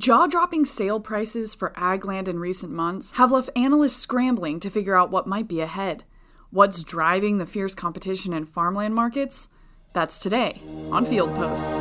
Jaw dropping sale prices for ag land in recent months have left analysts scrambling to figure out what might be ahead. What's driving the fierce competition in farmland markets? That's today on Field Posts.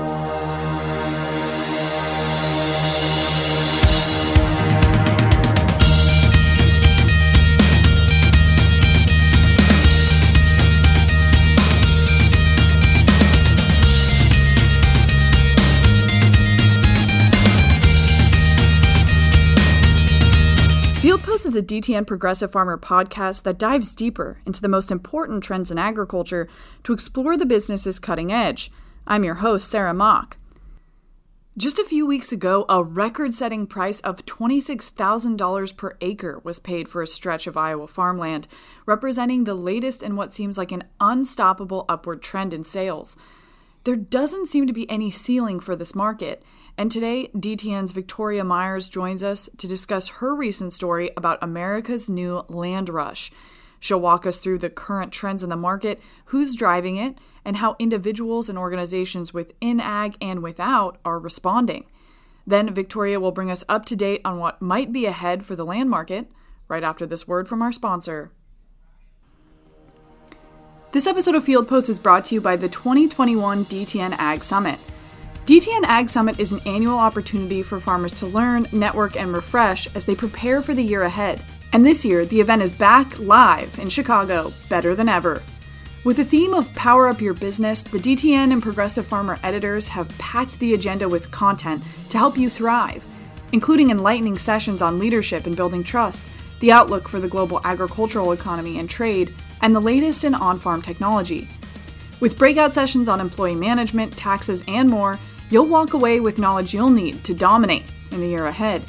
Is a DTN Progressive Farmer podcast that dives deeper into the most important trends in agriculture to explore the business's cutting edge. I'm your host, Sarah Mock. Just a few weeks ago, a record setting price of $26,000 per acre was paid for a stretch of Iowa farmland, representing the latest in what seems like an unstoppable upward trend in sales. There doesn't seem to be any ceiling for this market, and today, DTN's Victoria Myers joins us to discuss her recent story about America's new land rush. She'll walk us through the current trends in the market, who's driving it, and how individuals and organizations within ag and without are responding. Then Victoria will bring us up to date on what might be ahead for the land market right after this word from our sponsor. This episode of Field Post is brought to you by the 2021 DTN Ag Summit. DTN Ag Summit is an annual opportunity for farmers to learn, network, and refresh as they prepare for the year ahead. And this year, the event is back live in Chicago, better than ever. With the theme of Power Up Your Business, the DTN and Progressive Farmer editors have packed the agenda with content to help you thrive, including enlightening sessions on leadership and building trust, the outlook for the global agricultural economy and trade, and the latest in on farm technology. With breakout sessions on employee management, taxes, and more, You'll walk away with knowledge you'll need to dominate in the year ahead.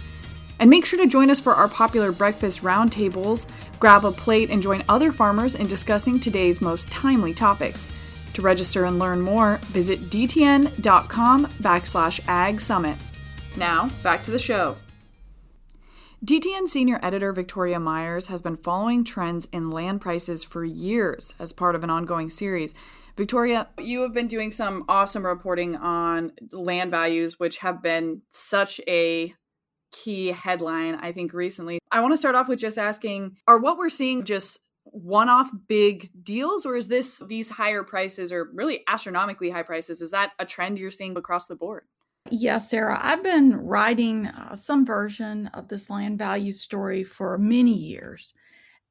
And make sure to join us for our popular breakfast roundtables. Grab a plate and join other farmers in discussing today's most timely topics. To register and learn more, visit dtn.com backslash ag summit. Now, back to the show. DTN senior editor Victoria Myers has been following trends in land prices for years as part of an ongoing series. Victoria, you have been doing some awesome reporting on land values, which have been such a key headline, I think, recently. I want to start off with just asking are what we're seeing just one off big deals, or is this these higher prices or really astronomically high prices? Is that a trend you're seeing across the board? Yes, Sarah. I've been writing uh, some version of this land value story for many years.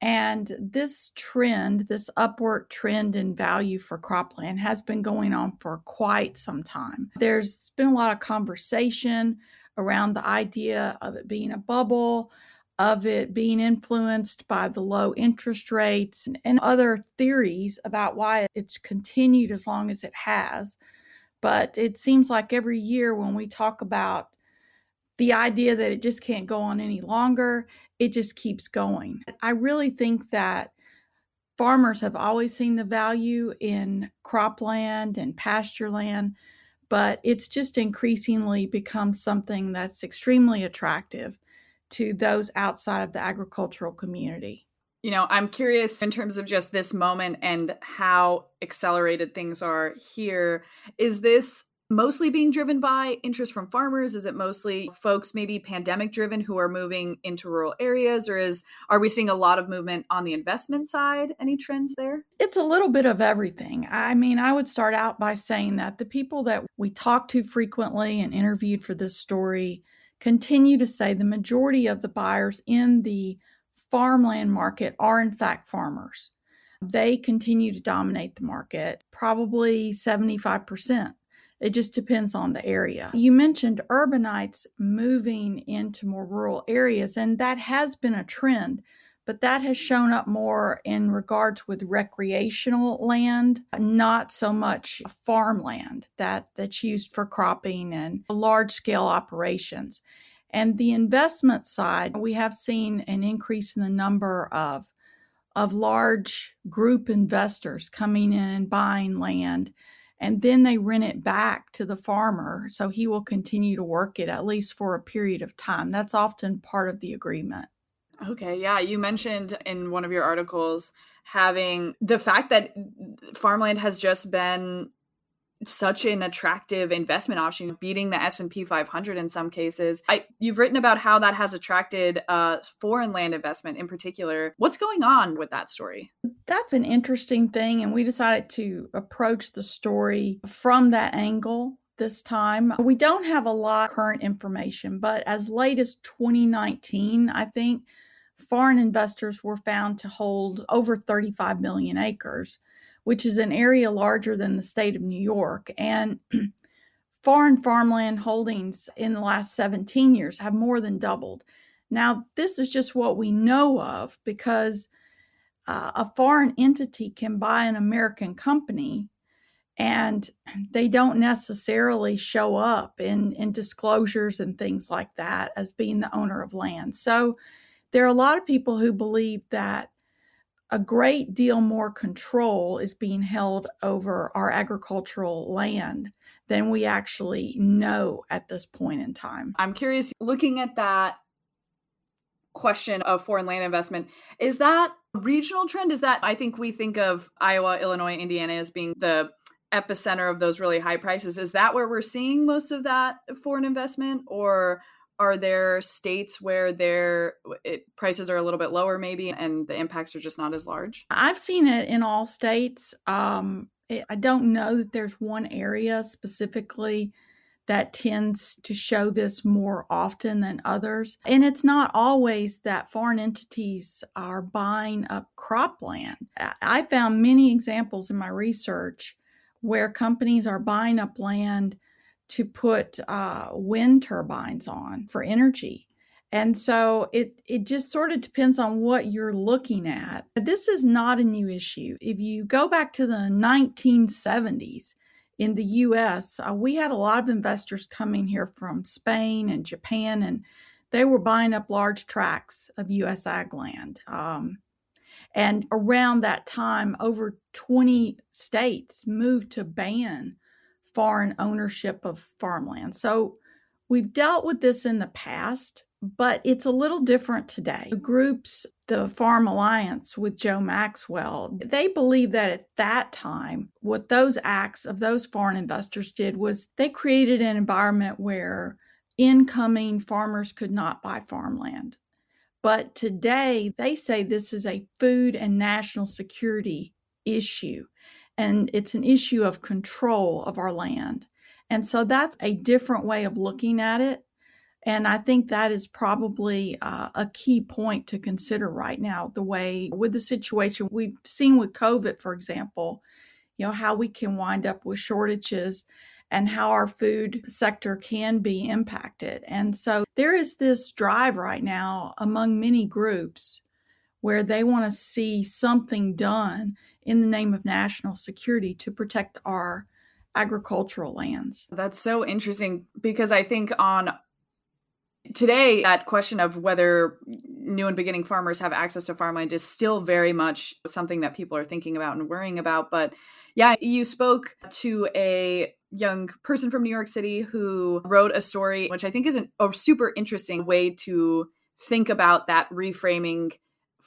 And this trend, this upward trend in value for cropland, has been going on for quite some time. There's been a lot of conversation around the idea of it being a bubble, of it being influenced by the low interest rates, and other theories about why it's continued as long as it has. But it seems like every year when we talk about the idea that it just can't go on any longer, it just keeps going. I really think that farmers have always seen the value in cropland and pasture land, but it's just increasingly become something that's extremely attractive to those outside of the agricultural community. You know, I'm curious in terms of just this moment and how accelerated things are here. Is this mostly being driven by interest from farmers? Is it mostly folks maybe pandemic driven who are moving into rural areas or is are we seeing a lot of movement on the investment side? Any trends there? It's a little bit of everything. I mean, I would start out by saying that the people that we talked to frequently and interviewed for this story continue to say the majority of the buyers in the farmland market are in fact farmers. They continue to dominate the market, probably 75%. It just depends on the area. You mentioned urbanites moving into more rural areas, and that has been a trend, but that has shown up more in regards with recreational land, not so much farmland that, that's used for cropping and large scale operations. And the investment side, we have seen an increase in the number of of large group investors coming in and buying land and then they rent it back to the farmer so he will continue to work it at least for a period of time. That's often part of the agreement. Okay yeah you mentioned in one of your articles having the fact that farmland has just been such an attractive investment option beating the S&P 500 in some cases. I, you've written about how that has attracted uh, foreign land investment in particular. What's going on with that story? That's an interesting thing and we decided to approach the story from that angle this time. We don't have a lot of current information, but as late as 2019, I think foreign investors were found to hold over 35 million acres which is an area larger than the state of New York. And foreign farmland holdings in the last 17 years have more than doubled. Now, this is just what we know of because uh, a foreign entity can buy an American company and they don't necessarily show up in, in disclosures and things like that as being the owner of land. So there are a lot of people who believe that a great deal more control is being held over our agricultural land than we actually know at this point in time. I'm curious, looking at that question of foreign land investment, is that regional trend? Is that, I think we think of Iowa, Illinois, Indiana as being the epicenter of those really high prices. Is that where we're seeing most of that foreign investment? Or are there states where their prices are a little bit lower maybe and the impacts are just not as large? I've seen it in all states um, it, i don't know that there's one area specifically that tends to show this more often than others and it's not always that foreign entities are buying up cropland i found many examples in my research where companies are buying up land to put uh, wind turbines on for energy. And so it it just sort of depends on what you're looking at. This is not a new issue. If you go back to the 1970s in the US, uh, we had a lot of investors coming here from Spain and Japan and they were buying up large tracts of US ag land. Um, and around that time, over 20 states moved to ban foreign ownership of farmland. So we've dealt with this in the past, but it's a little different today. The groups, the Farm Alliance with Joe Maxwell, they believe that at that time, what those acts of those foreign investors did was they created an environment where incoming farmers could not buy farmland. But today, they say this is a food and national security issue and it's an issue of control of our land. And so that's a different way of looking at it. And I think that is probably uh, a key point to consider right now. The way with the situation we've seen with COVID, for example, you know, how we can wind up with shortages and how our food sector can be impacted. And so there is this drive right now among many groups where they want to see something done in the name of national security to protect our agricultural lands. That's so interesting because I think on today that question of whether new and beginning farmers have access to farmland is still very much something that people are thinking about and worrying about but yeah you spoke to a young person from New York City who wrote a story which I think is an, a super interesting way to think about that reframing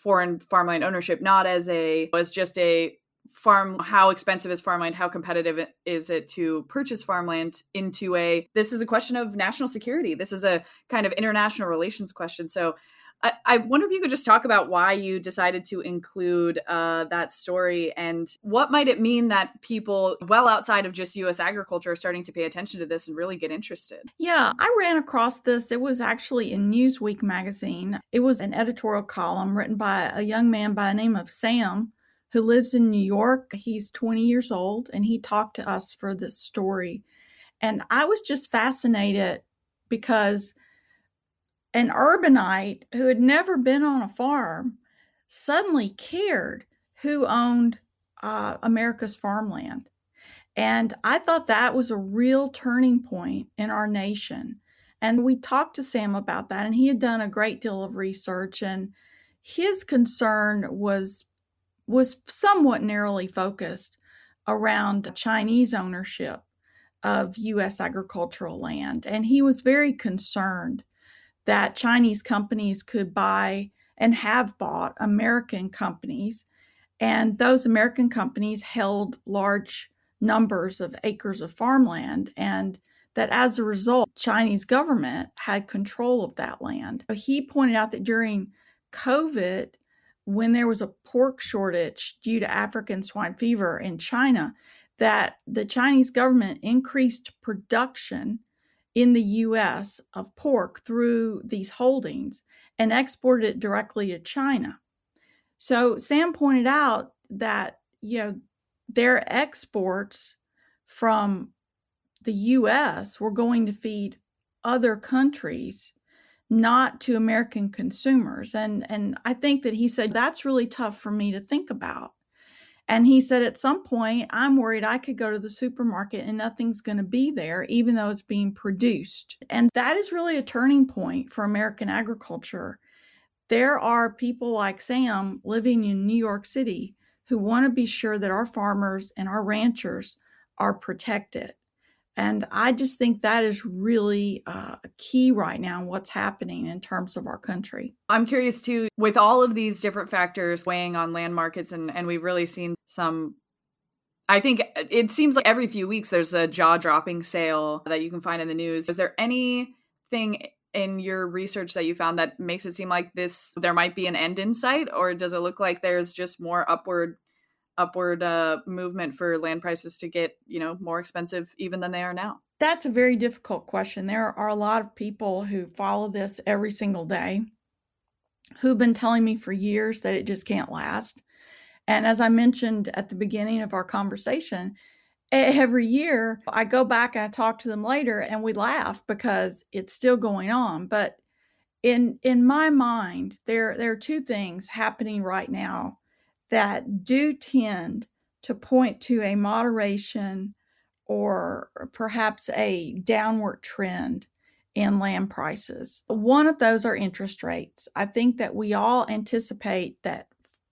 foreign farmland ownership not as a as just a farm how expensive is farmland? How competitive is it to purchase farmland into a this is a question of national security. This is a kind of international relations question. So I, I wonder if you could just talk about why you decided to include uh, that story and what might it mean that people well outside of just U.S. agriculture are starting to pay attention to this and really get interested. Yeah, I ran across this. It was actually in Newsweek magazine. It was an editorial column written by a young man by the name of Sam who lives in New York. He's 20 years old and he talked to us for this story. And I was just fascinated because an urbanite who had never been on a farm suddenly cared who owned uh, America's farmland. And I thought that was a real turning point in our nation. And we talked to Sam about that, and he had done a great deal of research. And his concern was was somewhat narrowly focused around Chinese ownership of U.S. agricultural land. And he was very concerned that Chinese companies could buy and have bought American companies. And those American companies held large numbers of acres of farmland and that as a result Chinese government had control of that land. He pointed out that during COVID when there was a pork shortage due to African swine fever in China that the Chinese government increased production in the US of pork through these holdings and exported it directly to China. So Sam pointed out that you know their exports from the US were going to feed other countries not to American consumers and and I think that he said that's really tough for me to think about. And he said at some point I'm worried I could go to the supermarket and nothing's going to be there even though it's being produced. And that is really a turning point for American agriculture there are people like Sam living in New York City who want to be sure that our farmers and our ranchers are protected. And I just think that is really uh, key right now, what's happening in terms of our country. I'm curious too, with all of these different factors weighing on land markets, and, and we've really seen some. I think it seems like every few weeks there's a jaw dropping sale that you can find in the news. Is there anything in your research that you found that makes it seem like this there might be an end in sight or does it look like there's just more upward upward uh, movement for land prices to get you know more expensive even than they are now? That's a very difficult question. There are a lot of people who follow this every single day who've been telling me for years that it just can't last. And as i mentioned at the beginning of our conversation every year I go back and I talk to them later and we laugh because it's still going on. But in in my mind, there there are two things happening right now that do tend to point to a moderation or perhaps a downward trend in land prices. One of those are interest rates. I think that we all anticipate that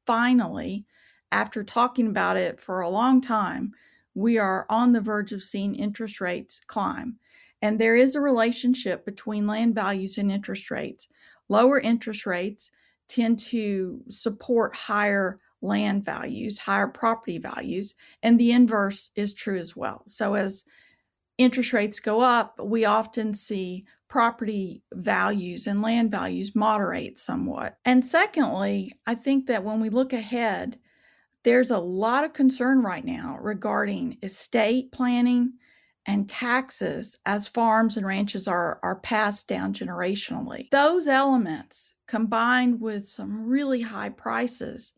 finally, after talking about it for a long time, we are on the verge of seeing interest rates climb. And there is a relationship between land values and interest rates. Lower interest rates tend to support higher land values, higher property values, and the inverse is true as well. So, as interest rates go up, we often see property values and land values moderate somewhat. And secondly, I think that when we look ahead, there's a lot of concern right now regarding estate planning and taxes as farms and ranches are, are passed down generationally. Those elements, combined with some really high prices,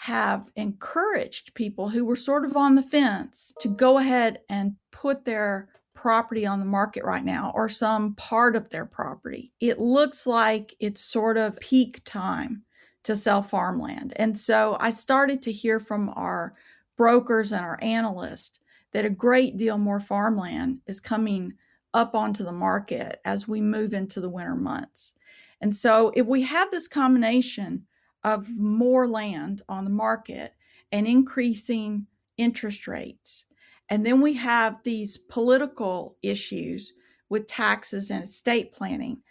have encouraged people who were sort of on the fence to go ahead and put their property on the market right now or some part of their property. It looks like it's sort of peak time to sell farmland. And so I started to hear from our brokers and our analysts that a great deal more farmland is coming up onto the market as we move into the winter months. And so if we have this combination of more land on the market and increasing interest rates, and then we have these political issues with taxes and estate planning,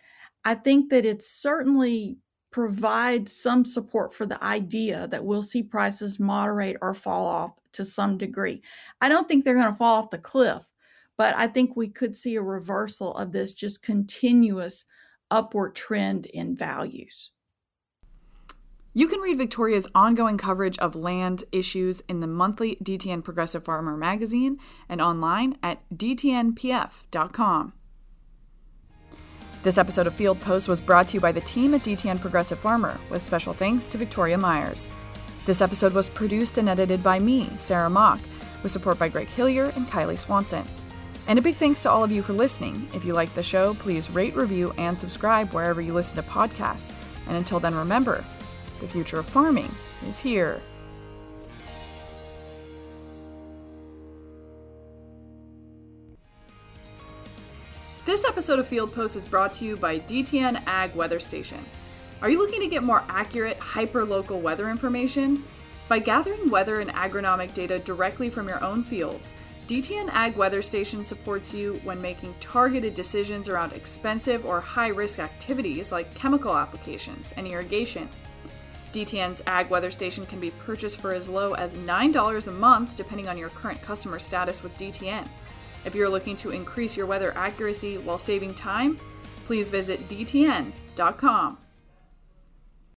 I think that it certainly provides some support for the idea that we'll see prices moderate or fall off to some degree. I don't think they're going to fall off the cliff, but I think we could see a reversal of this just continuous upward trend in values. You can read Victoria's ongoing coverage of land issues in the monthly DTN Progressive Farmer magazine and online at dtnpf.com. This episode of Field Post was brought to you by the team at DTN Progressive Farmer, with special thanks to Victoria Myers. This episode was produced and edited by me, Sarah Mock, with support by Greg Hillier and Kylie Swanson. And a big thanks to all of you for listening. If you like the show, please rate, review, and subscribe wherever you listen to podcasts. And until then, remember the future of farming is here. This episode of Field Post is brought to you by DTN Ag Weather Station. Are you looking to get more accurate, hyper local weather information? By gathering weather and agronomic data directly from your own fields, DTN Ag Weather Station supports you when making targeted decisions around expensive or high risk activities like chemical applications and irrigation. DTN's Ag Weather Station can be purchased for as low as $9 a month, depending on your current customer status with DTN. If you're looking to increase your weather accuracy while saving time, please visit DTN.com.